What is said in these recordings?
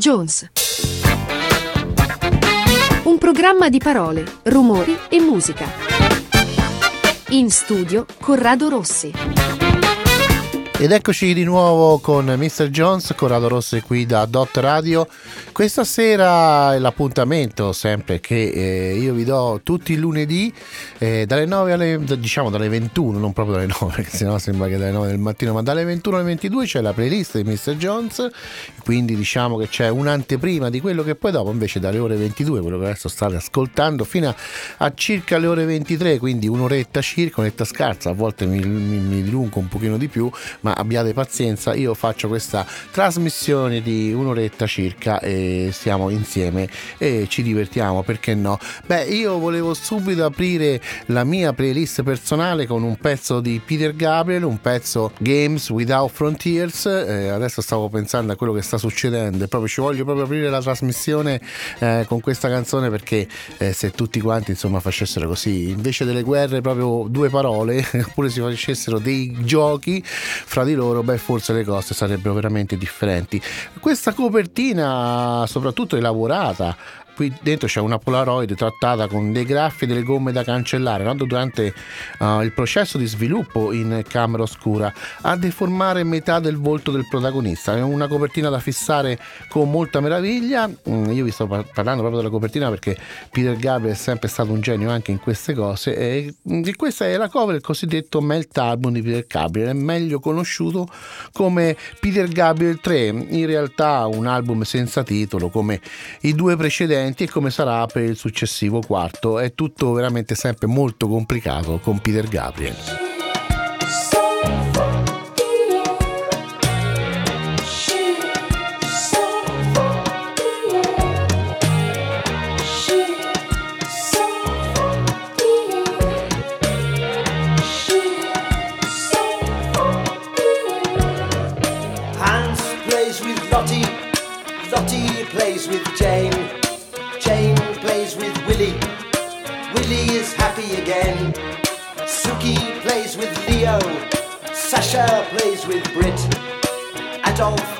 Jones. Un programma di parole, rumori e musica. In studio Corrado Rossi. Ed eccoci di nuovo con Mr. Jones, Corrado Rossi qui da Dot Radio. Questa sera è l'appuntamento sempre che eh, io vi do tutti i lunedì eh, dalle 9 alle diciamo dalle 21, non proprio dalle 9, perché sennò sembra che dalle 9 del mattino, ma dalle 21 alle 22 c'è la playlist di Mr. Jones, quindi diciamo che c'è un'anteprima di quello che poi dopo invece dalle ore 22, quello che adesso state ascoltando, fino a, a circa le ore 23, quindi un'oretta circa, un'oretta scarsa, a volte mi, mi, mi dilungo un pochino di più, ma ma abbiate pazienza, io faccio questa trasmissione di un'oretta circa e stiamo insieme e ci divertiamo, perché no? Beh, io volevo subito aprire la mia playlist personale con un pezzo di Peter Gabriel, un pezzo Games Without Frontiers, eh, adesso stavo pensando a quello che sta succedendo e proprio ci voglio proprio aprire la trasmissione eh, con questa canzone perché eh, se tutti quanti insomma facessero così, invece delle guerre proprio due parole, oppure si facessero dei giochi fra fra di loro, beh, forse le cose sarebbero veramente differenti. Questa copertina, soprattutto elaborata qui dentro c'è una Polaroid trattata con dei graffi e delle gomme da cancellare no? durante uh, il processo di sviluppo in camera oscura a deformare metà del volto del protagonista. È una copertina da fissare con molta meraviglia. Mm, io vi sto parlando proprio della copertina perché Peter Gabriel è sempre stato un genio anche in queste cose e mm, questa è la cover del cosiddetto Melt Album di Peter Gabriel, è meglio conosciuto come Peter Gabriel 3, in realtà un album senza titolo come i due precedenti precedenti e come sarà per il successivo quarto. È tutto veramente sempre molto complicato con Peter Gabriel. stove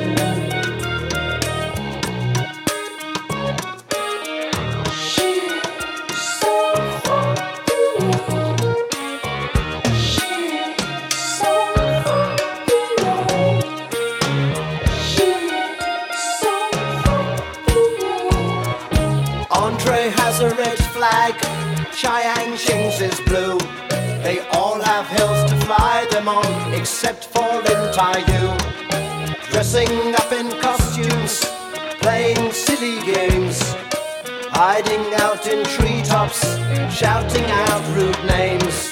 Except for Lin Yu. Dressing up in costumes, playing silly games, hiding out in treetops, shouting out rude names.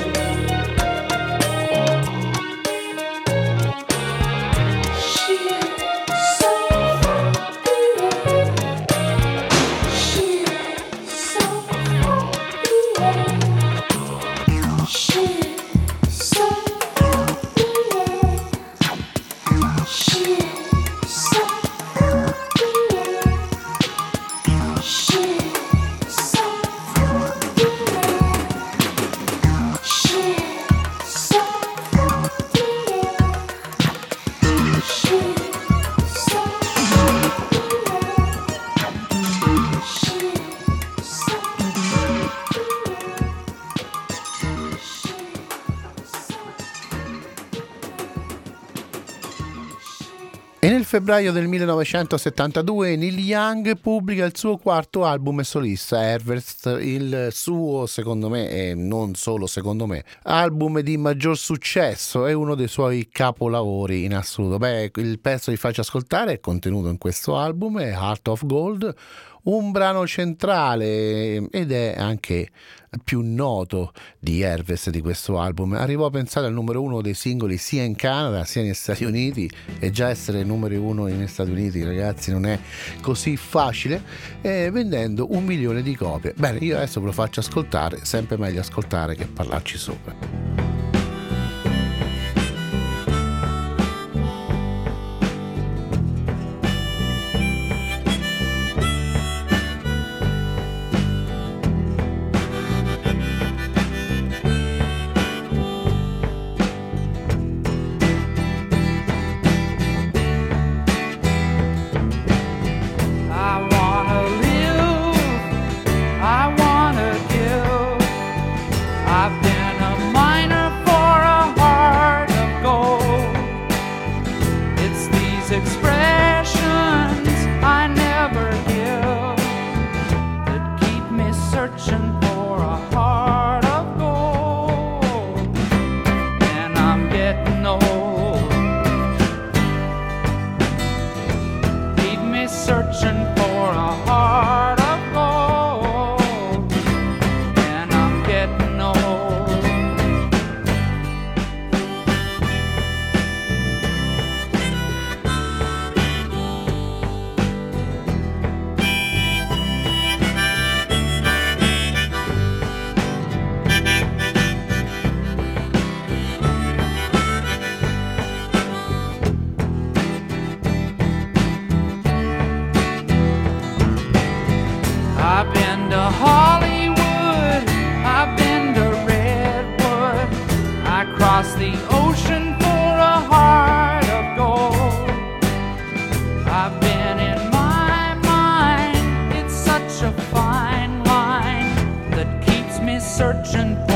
Febbraio del 1972 Neil Young pubblica il suo quarto album solista, Harvest, il suo, secondo me, e non solo secondo me, album di maggior successo, è uno dei suoi capolavori in assoluto. Beh, il pezzo che faccio ascoltare è contenuto in questo album, è Heart of Gold, un brano centrale ed è anche più noto di Herves di questo album. Arrivò a pensare al numero uno dei singoli sia in Canada sia negli Stati Uniti e già essere numero uno negli Stati Uniti ragazzi non è così facile eh, vendendo un milione di copie. Bene, io adesso ve lo faccio ascoltare, sempre meglio ascoltare che parlarci sopra. searching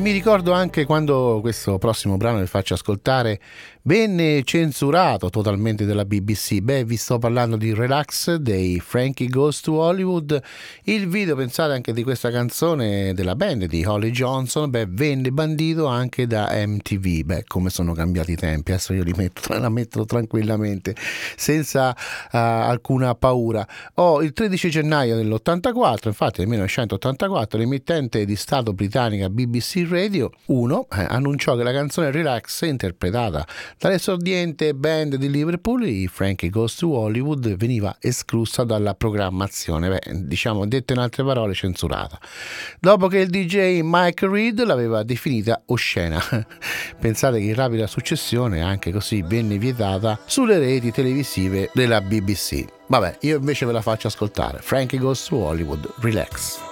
mi ricordo anche quando questo prossimo brano che faccio ascoltare venne censurato totalmente dalla BBC. Beh, vi sto parlando di Relax dei Frankie Goes to Hollywood. Il video, pensate anche di questa canzone della band di Holly Johnson, beh, venne bandito anche da MTV. Beh, come sono cambiati i tempi, adesso io li metto, la metto tranquillamente, senza uh, alcuna paura. Oh, il 13 gennaio dell'84, infatti nel 1984, l'emittente di Stato britannica BBC Radio 1 eh, annunciò che la canzone Relax, interpretata Dall'esordiente band di Liverpool, i Frankie Goes to Hollywood, veniva esclusa dalla programmazione, beh, diciamo dette in altre parole censurata, dopo che il DJ Mike Reed l'aveva definita oscena. Pensate che in rapida successione anche così venne vietata sulle reti televisive della BBC. Vabbè, io invece ve la faccio ascoltare. Frankie Goes to Hollywood, relax.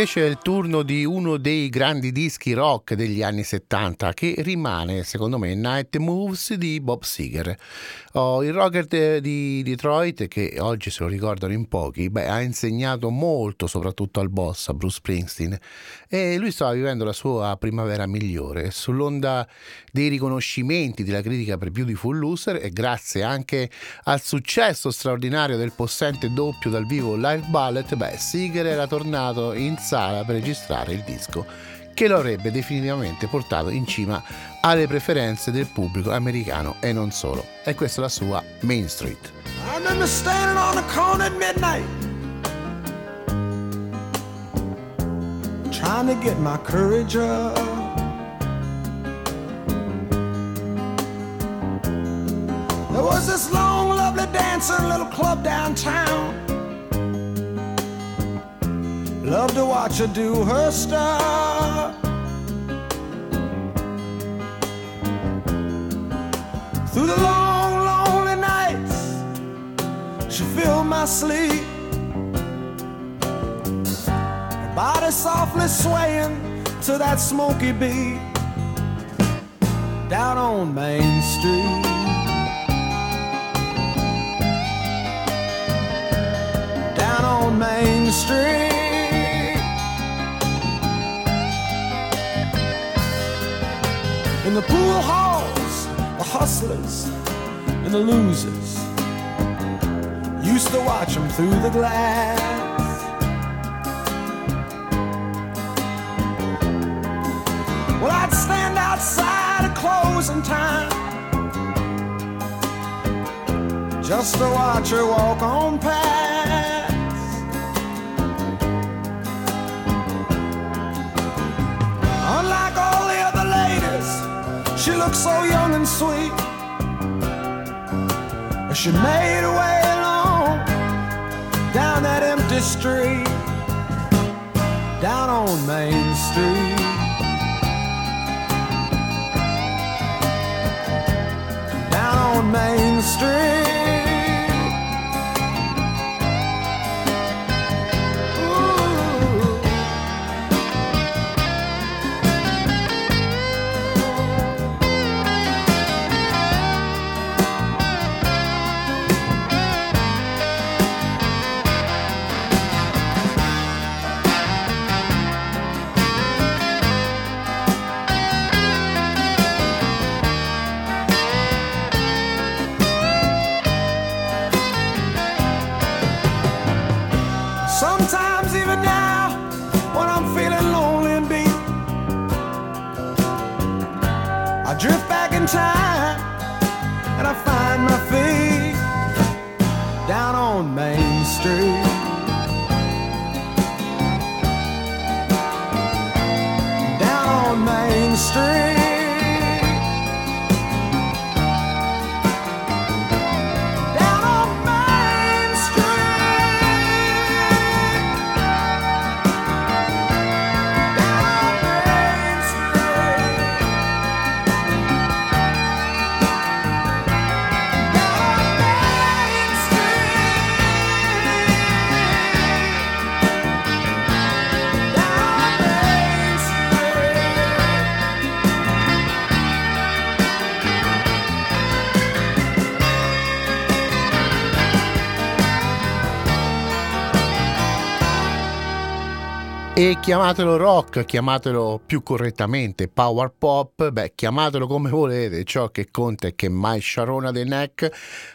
Invece è il turno di uno dei grandi dischi rock degli anni 70 che rimane, secondo me, Night Moves di Bob Seger. Oh, il rocker di Detroit, che oggi se lo ricordano in pochi, beh, ha insegnato molto soprattutto al boss, a Bruce Springsteen, e lui stava vivendo la sua primavera migliore. Sull'onda dei riconoscimenti della critica per Beautiful Loser e grazie anche al successo straordinario del possente doppio dal vivo Live Ballet, beh, Seeger era tornato in sala per registrare il disco che lo avrebbe definitivamente portato in cima alle preferenze del pubblico americano e non solo. E questa è la sua Main Street. Trying to get my courage up There was this long, lovely dancing little club downtown Love to watch her do her stuff. Through the long, lonely nights, she filled my sleep. Her body softly swaying to that smoky beat down on Main Street. Down on Main Street. In the pool halls, the hustlers and the losers used to watch them through the glass. Well, I'd stand outside at closing time just to watch her walk on past. Looked so young and sweet as she made her way along down that empty street, down on Main Street. Down on Main Street. E chiamatelo rock, chiamatelo più correttamente power pop, beh, chiamatelo come volete, ciò che conta è che My Sharona The Neck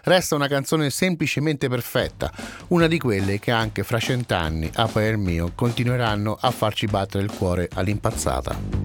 resta una canzone semplicemente perfetta, una di quelle che anche fra cent'anni, a parer mio, continueranno a farci battere il cuore all'impazzata.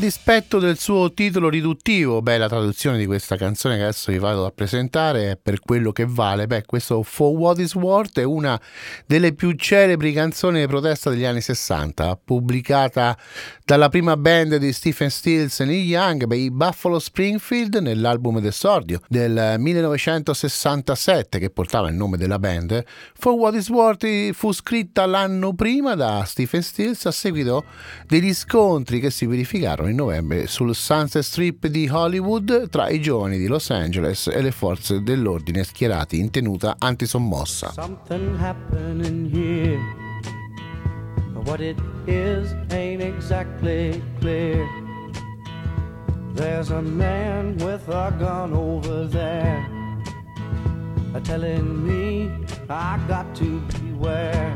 A dispetto del suo titolo riduttivo, beh, la traduzione di questa canzone che adesso vi vado a presentare è per quello che vale. Beh, questo For What Is Worth è una delle più celebri canzoni di protesta degli anni 60, pubblicata dalla prima band di Stephen Stills e Neil Young, beh, i Buffalo Springfield, nell'album d'esordio del 1967 che portava il nome della band. For What Is Worth fu scritta l'anno prima da Stephen Stills a seguito degli scontri che si verificarono in novembre sul Sunset Strip di Hollywood tra i giovani di Los Angeles e le forze dell'ordine schierati in tenuta antisommossa. Something happening here. What it is ain't exactly clear. There's a man with a gun over there. Telling me I got to beware.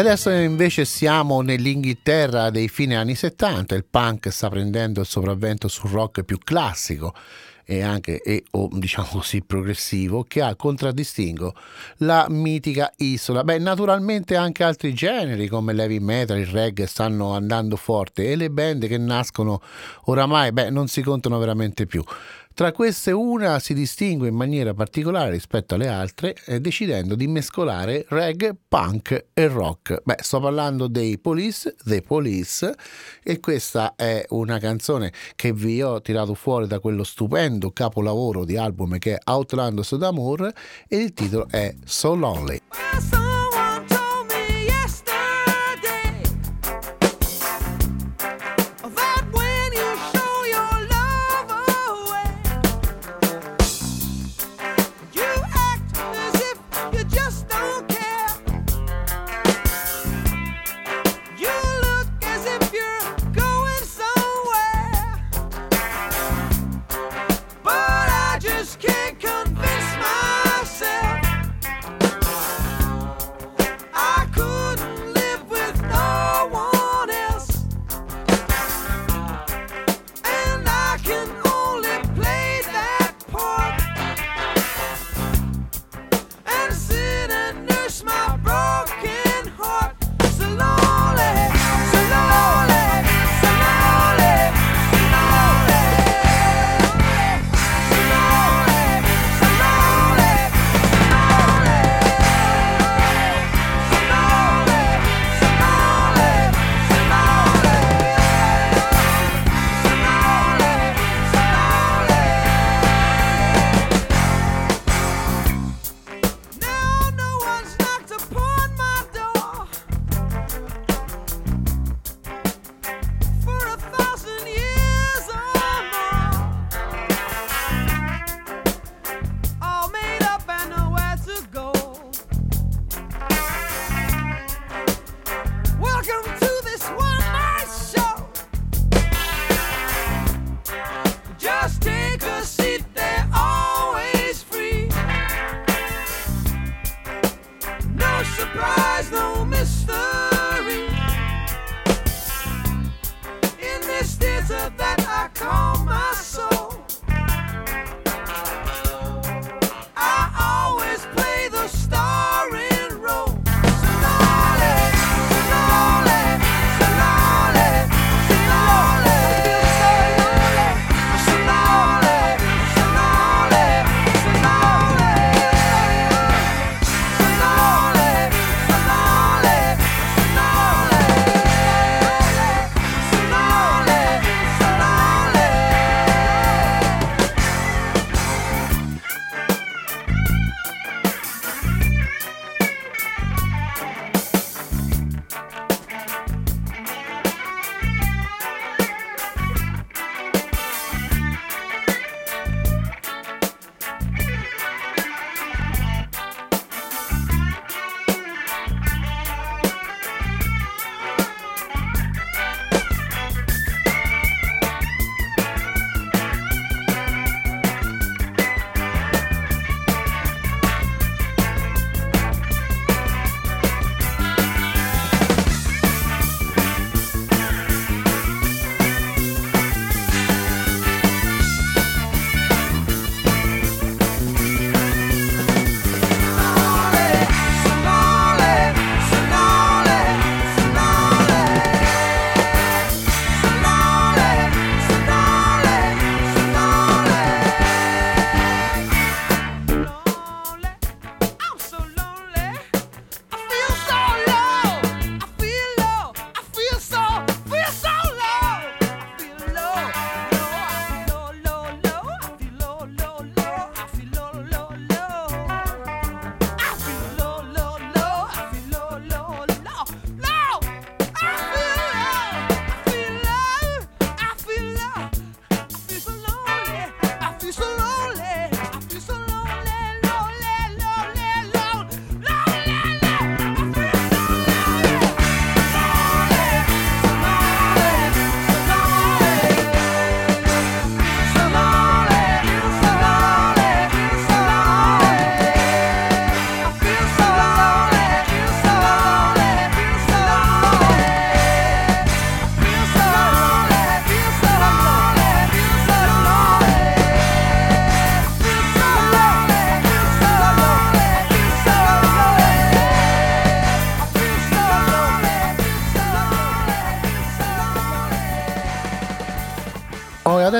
adesso invece siamo nell'Inghilterra dei fine anni 70, il punk sta prendendo il sopravvento sul rock più classico e anche e, o diciamo così progressivo che ha contraddistingo la mitica isola. Beh, naturalmente anche altri generi come l'heavy metal, il reggae stanno andando forte e le band che nascono oramai, beh, non si contano veramente più. Tra queste una si distingue in maniera particolare rispetto alle altre, eh, decidendo di mescolare reggae, punk e rock. Beh, sto parlando dei Police, The Police, e questa è una canzone che vi ho tirato fuori da quello stupendo capolavoro di album che è Outlandos d'Amour e il titolo è So Lonely.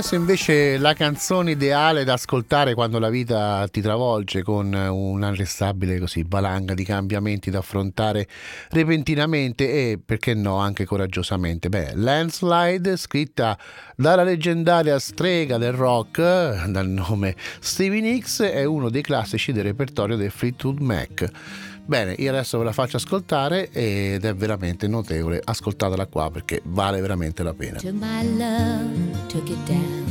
Adesso invece la canzone ideale da ascoltare quando la vita ti travolge con un'arrestabile così valanga di cambiamenti da affrontare repentinamente e perché no anche coraggiosamente. Beh, Landslide scritta dalla leggendaria strega del rock dal nome Stevie Nicks è uno dei classici del repertorio del Fleetwood Mac. Bene, io adesso ve la faccio ascoltare ed è veramente notevole. Ascoltatela qua perché vale veramente la pena. Took my love, took it down.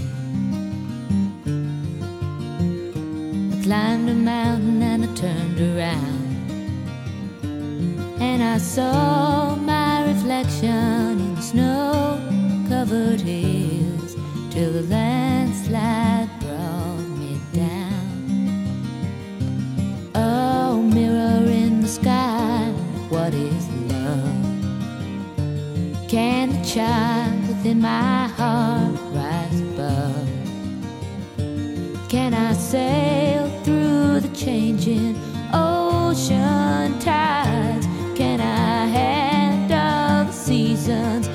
I climbed a mountain and I turned around. And I saw my reflection in snow covered hills till the landslide brought me down. Oh, mirror in the sky, what is love? Can the child within my heart rise above? Can I sail through the changing ocean tides? Can I handle the seasons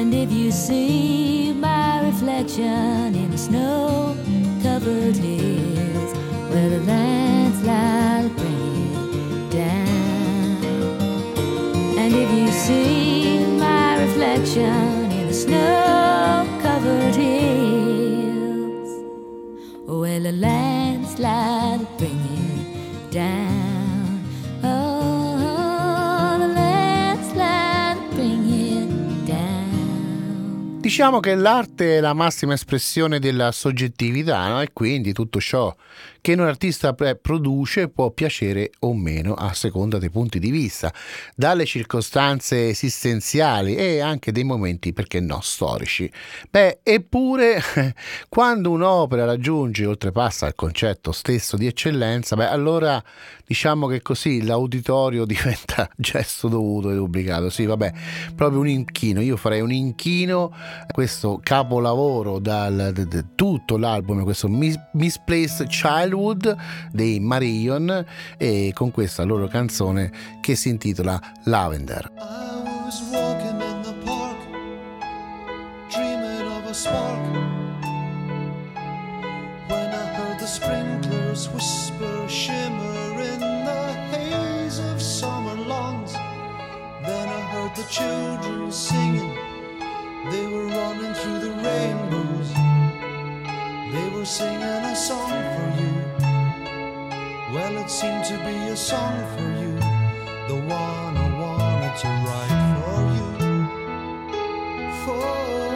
And if you see my reflection in the snow covered hills, where the landslide bring it down. And if you see my reflection in the snow Diciamo che l'arte è la massima espressione della soggettività no? e quindi tutto ciò che un artista produce può piacere o meno a seconda dei punti di vista, dalle circostanze esistenziali e anche dei momenti, perché no, storici. Beh, eppure quando un'opera raggiunge oltrepassa il concetto stesso di eccellenza, beh, allora diciamo che così l'auditorio diventa gesto dovuto ed obbligato. Sì, vabbè, proprio un inchino. Io farei un inchino a questo capolavoro dal d- d- tutto l'album, questo Mis- Misplaced Childhood dei Marion e con questa loro canzone che si intitola Lavender. I was walking in the park, dreaming of a spark. When I heard the sprinklers whisper, shimmer in the haze of summer lawns. Then I heard the children singing, they were running through the rainbows. They were singing a song for you. Well, it seemed to be a song for you, the one I wanted to write for you. For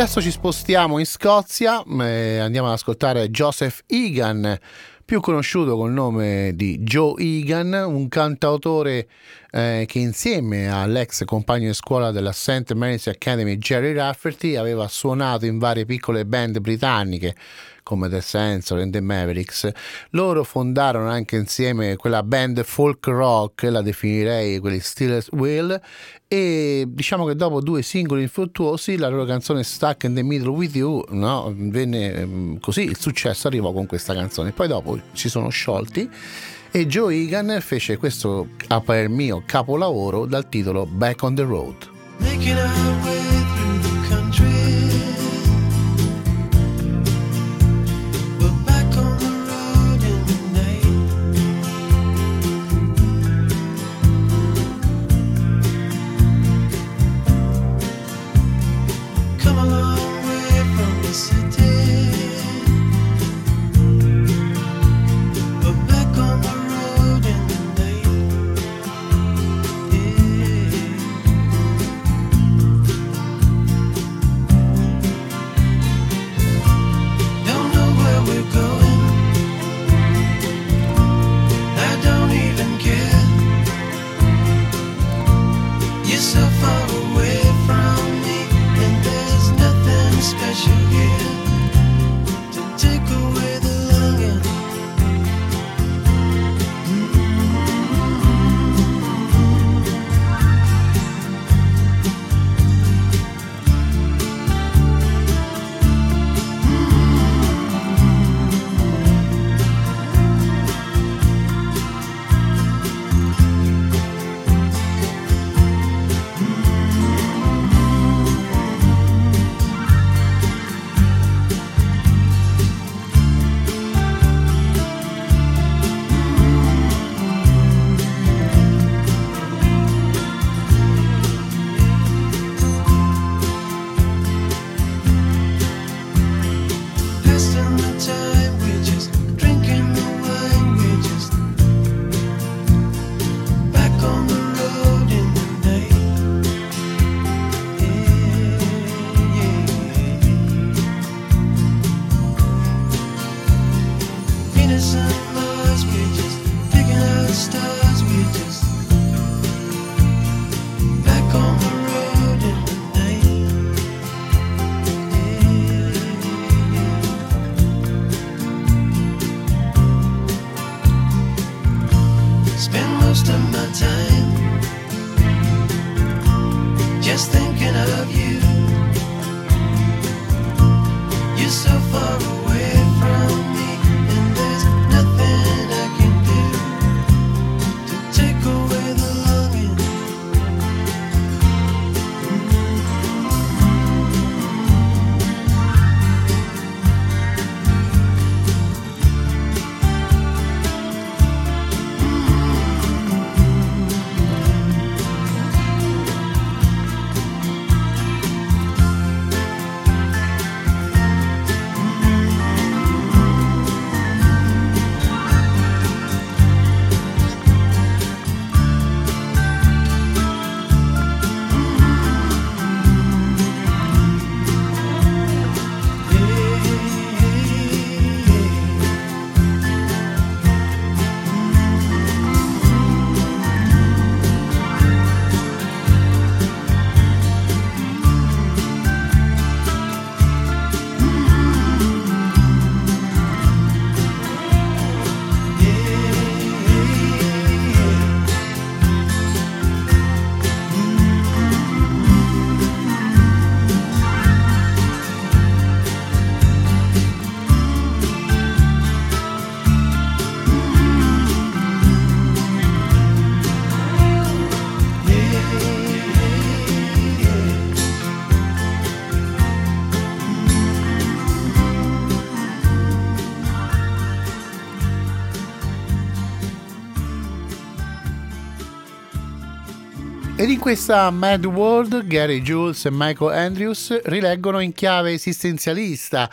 adesso ci spostiamo in Scozia, eh, andiamo ad ascoltare Joseph Egan, più conosciuto col nome di Joe Egan, un cantautore eh, che insieme all'ex compagno di scuola della St. Mary's Academy Jerry Rafferty aveva suonato in varie piccole band britanniche come The Sensor and The Mavericks. Loro fondarono anche insieme quella band folk rock, la definirei quelli Steelers Will, e diciamo che dopo due singoli infruttuosi la loro canzone Stuck in the Middle with You no, venne ehm, così il successo arrivò con questa canzone poi dopo si sono sciolti e Joe Egan fece questo a parer mio capolavoro dal titolo Back on the Road Ed in questa Mad World Gary Jules e Michael Andrews rileggono in chiave esistenzialista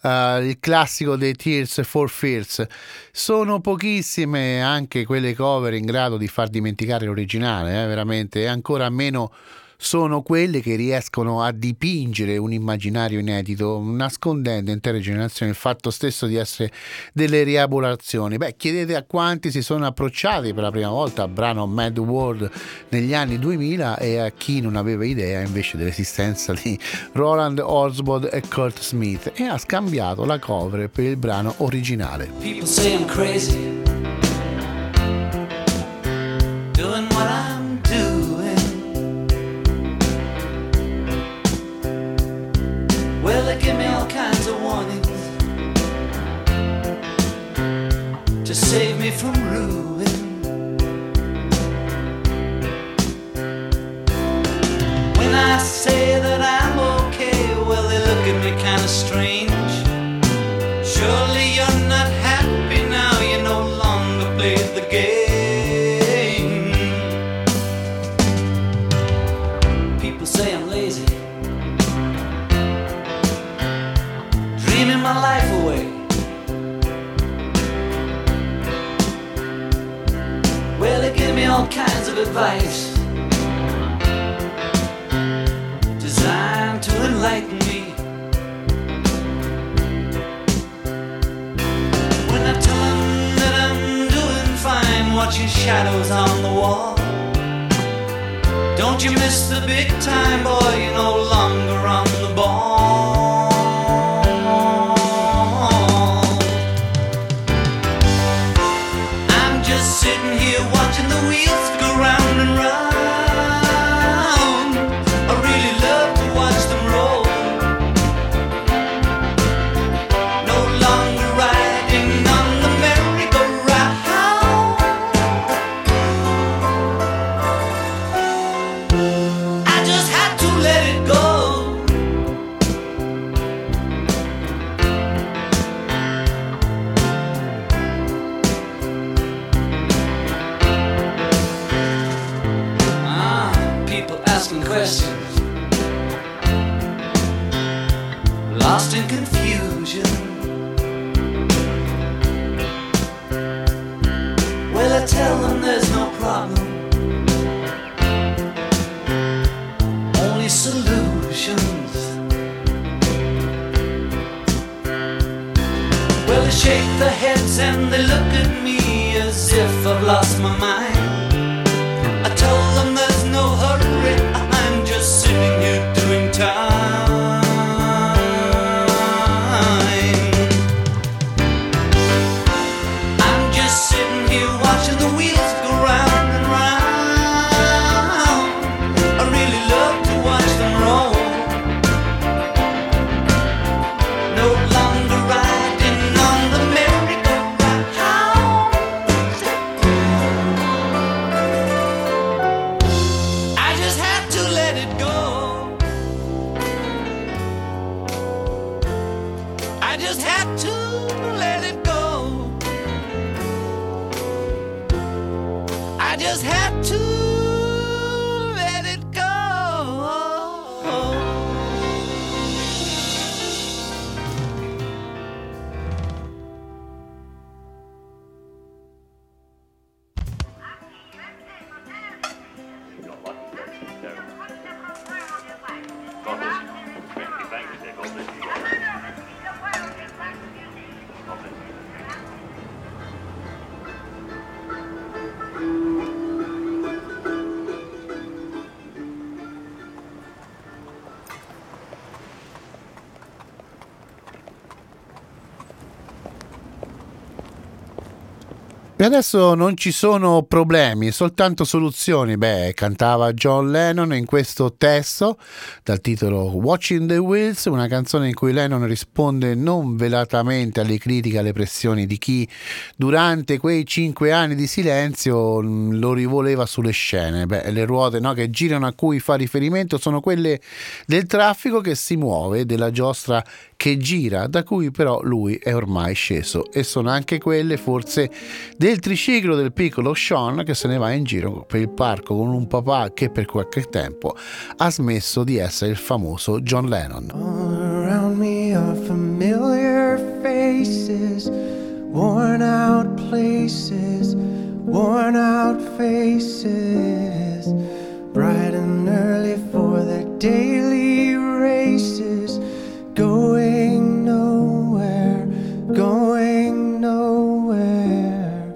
eh, il classico dei Tears for Fears. Sono pochissime anche quelle cover in grado di far dimenticare l'originale, eh, veramente, e ancora meno sono quelle che riescono a dipingere un immaginario inedito, nascondendo intere generazioni il fatto stesso di essere delle riabolazioni. Beh, chiedete a quanti si sono approcciati per la prima volta al brano Mad World negli anni 2000 e a chi non aveva idea invece dell'esistenza di Roland Oswald e Kurt Smith e ha scambiato la cover per il brano originale. People say I'm crazy. From ruin. Advice designed to enlighten me. When I tell them that I'm doing fine, watching shadows on the wall. Don't you miss the big time, boy? You're no longer on the ball. E adesso non ci sono problemi, soltanto soluzioni. Beh, cantava John Lennon in questo testo dal titolo Watching the Wheels, una canzone in cui Lennon risponde non velatamente alle critiche alle pressioni di chi durante quei cinque anni di silenzio mh, lo rivoleva sulle scene. Beh, le ruote no, che girano a cui fa riferimento sono quelle del traffico che si muove, della giostra che gira, da cui però lui è ormai sceso, e sono anche quelle forse del triciclo del piccolo Sean che se ne va in giro per il parco con un papà che per qualche tempo ha smesso di essere il famoso John Lennon. All around me are familiar faces, worn out places, worn out faces, bright and early for their daily races, going nowhere, going nowhere.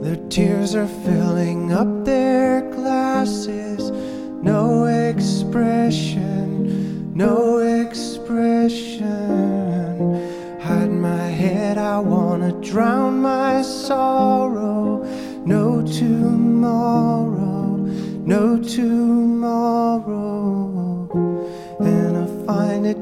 Their tears are filling up their glasses, no expression, no expression. Hide my head, I wanna drown my sorrow. No tomorrow, no tomorrow. And I find it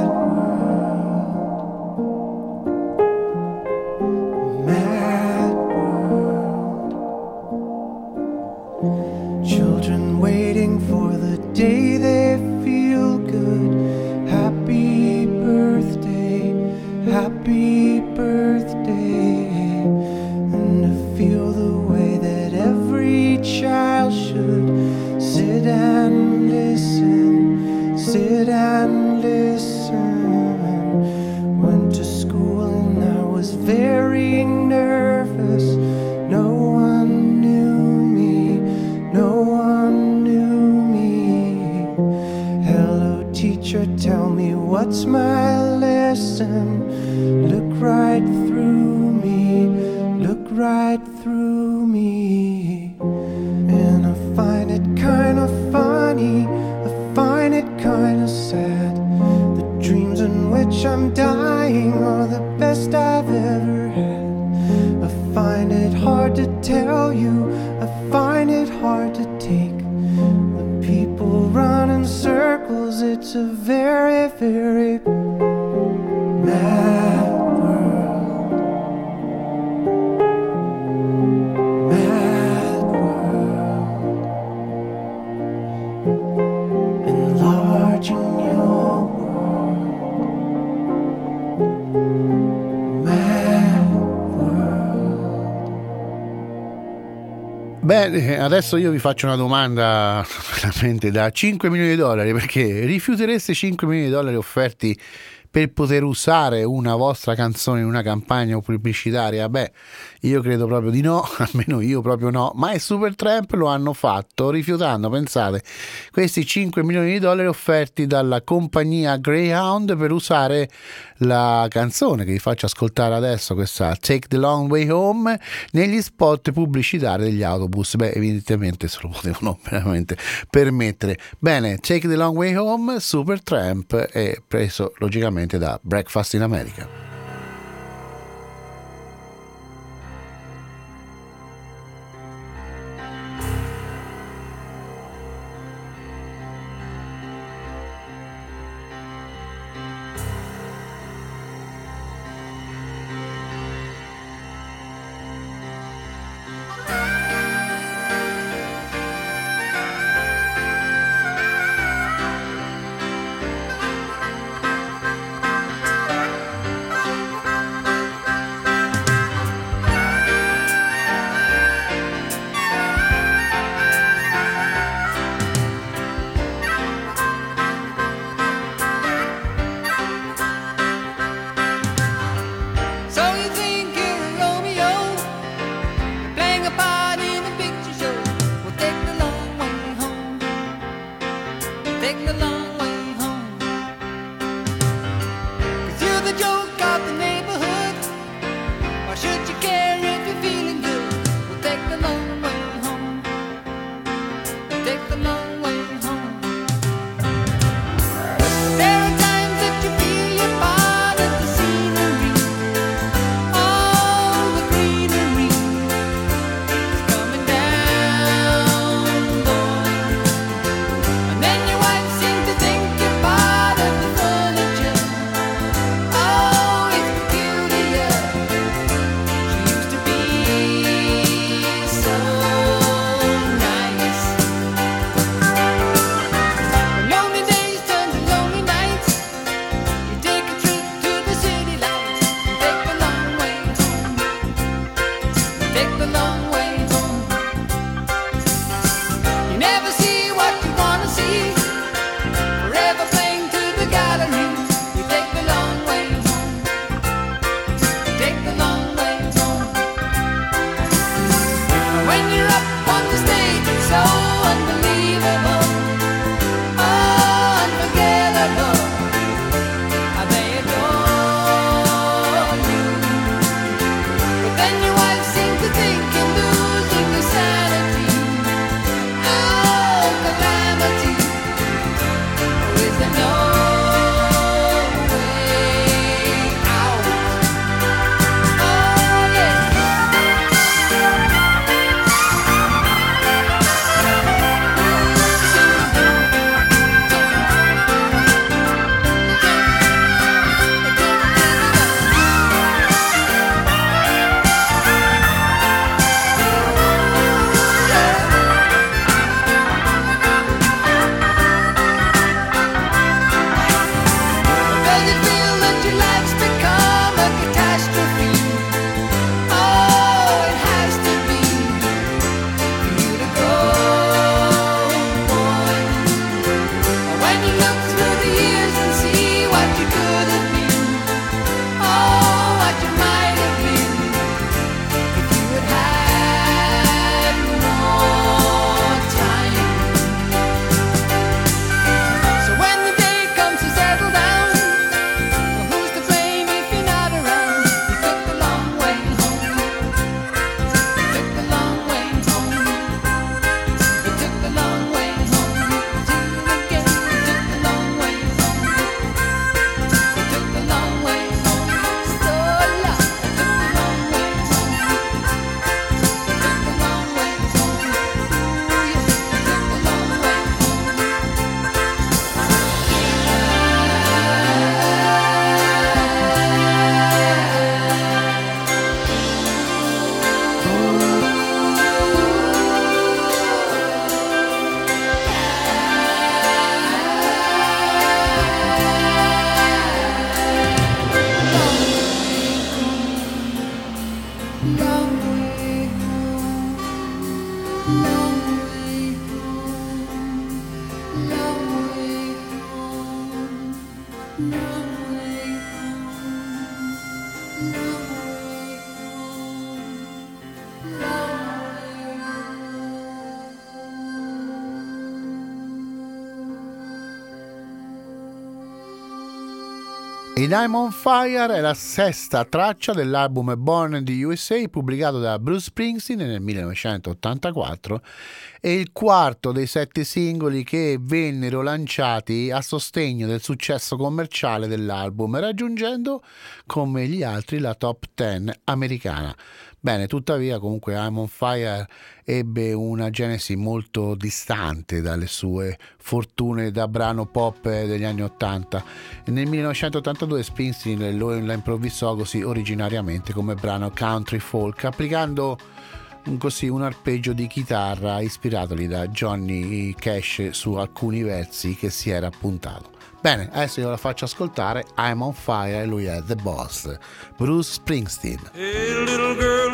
adesso io vi faccio una domanda veramente da 5 milioni di dollari perché rifiutereste 5 milioni di dollari offerti per poter usare una vostra canzone in una campagna pubblicitaria? Beh, io credo proprio di no, almeno io proprio no, ma i Supertramp lo hanno fatto rifiutando, pensate, questi 5 milioni di dollari offerti dalla compagnia Greyhound per usare la canzone che vi faccio ascoltare adesso, questa Take the Long Way Home, negli spot pubblicitari degli autobus. Beh, evidentemente se lo potevano veramente permettere. Bene, Take the Long Way Home, Supertramp è preso logicamente da Breakfast in America. I'm on Fire è la sesta traccia dell'album Born in the USA pubblicato da Bruce Springsteen nel 1984 e il quarto dei sette singoli che vennero lanciati a sostegno del successo commerciale dell'album, raggiungendo come gli altri la top 10 americana. Bene, tuttavia comunque I'm on Fire ebbe una genesi molto distante dalle sue fortune da brano pop degli anni 80. Nel 1982 Springsteen la improvvisò così originariamente come brano country folk, applicando un, così, un arpeggio di chitarra ispiratoli da Johnny Cash su alcuni versi che si era appuntato. Bene, adesso io la faccio ascoltare I'm on Fire e lui è The Boss, Bruce Springsteen. Hey,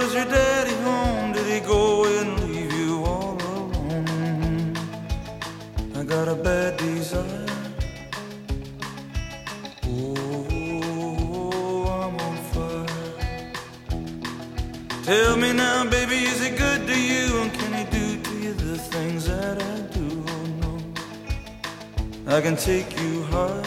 I can take you high.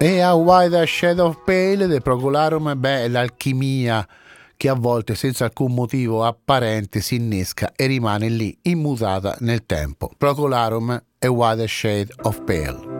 E a Wider Shade of Pale The Procolarum beh, l'alchimia che a volte senza alcun motivo apparente si innesca e rimane lì immutata nel tempo. Procolarum e Wider Shade of Pale.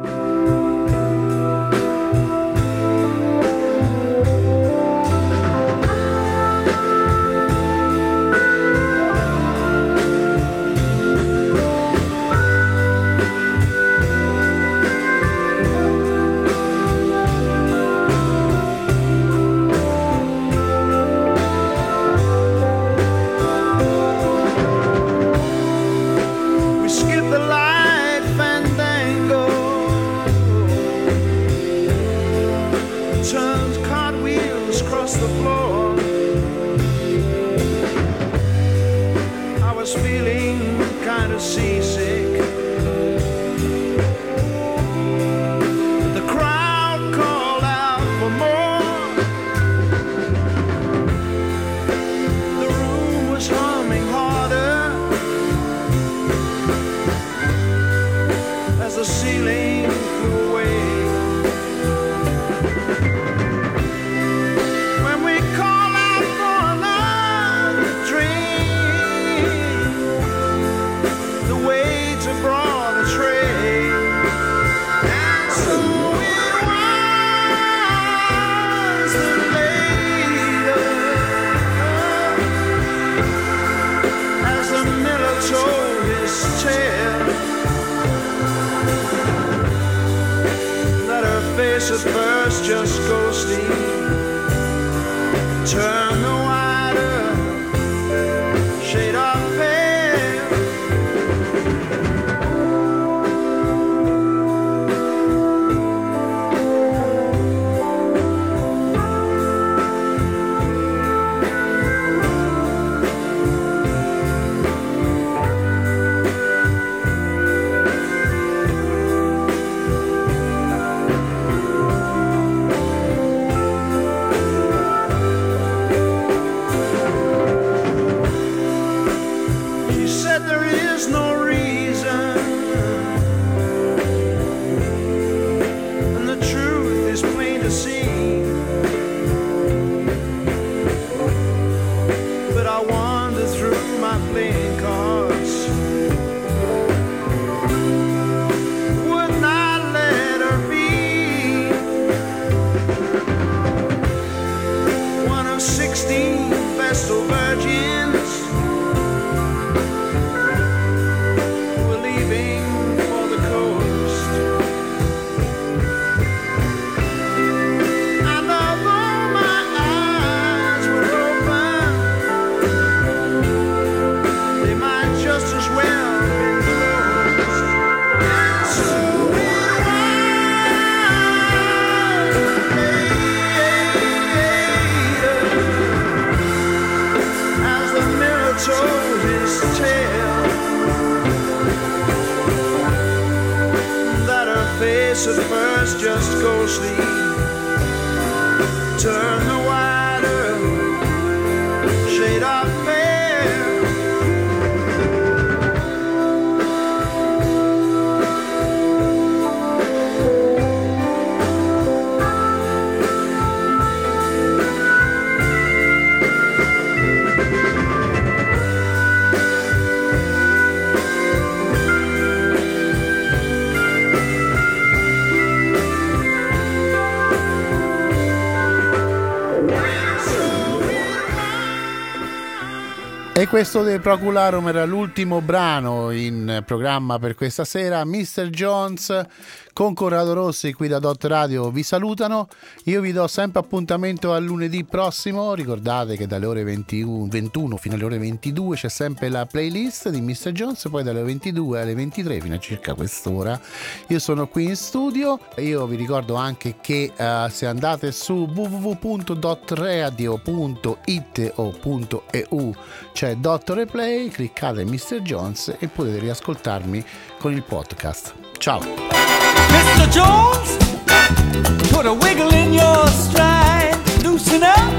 Questo de Procularum era l'ultimo brano in programma per questa sera. Mr. Jones con Corrado Rossi qui da Dot Radio vi salutano. Io vi do sempre appuntamento a lunedì prossimo. Ricordate che dalle ore 21, 21 fino alle ore 22 c'è sempre la playlist di Mr. Jones, poi dalle 22 alle 23 fino a circa quest'ora. Io sono qui in studio. Io vi ricordo anche che eh, se andate su www.dotradio.it o .eu c'è Dot Replay, cliccate Mr. Jones e potete riascoltarmi con il podcast. Ciao! Mr. Jones, put a wiggle in your stride. Loosen up.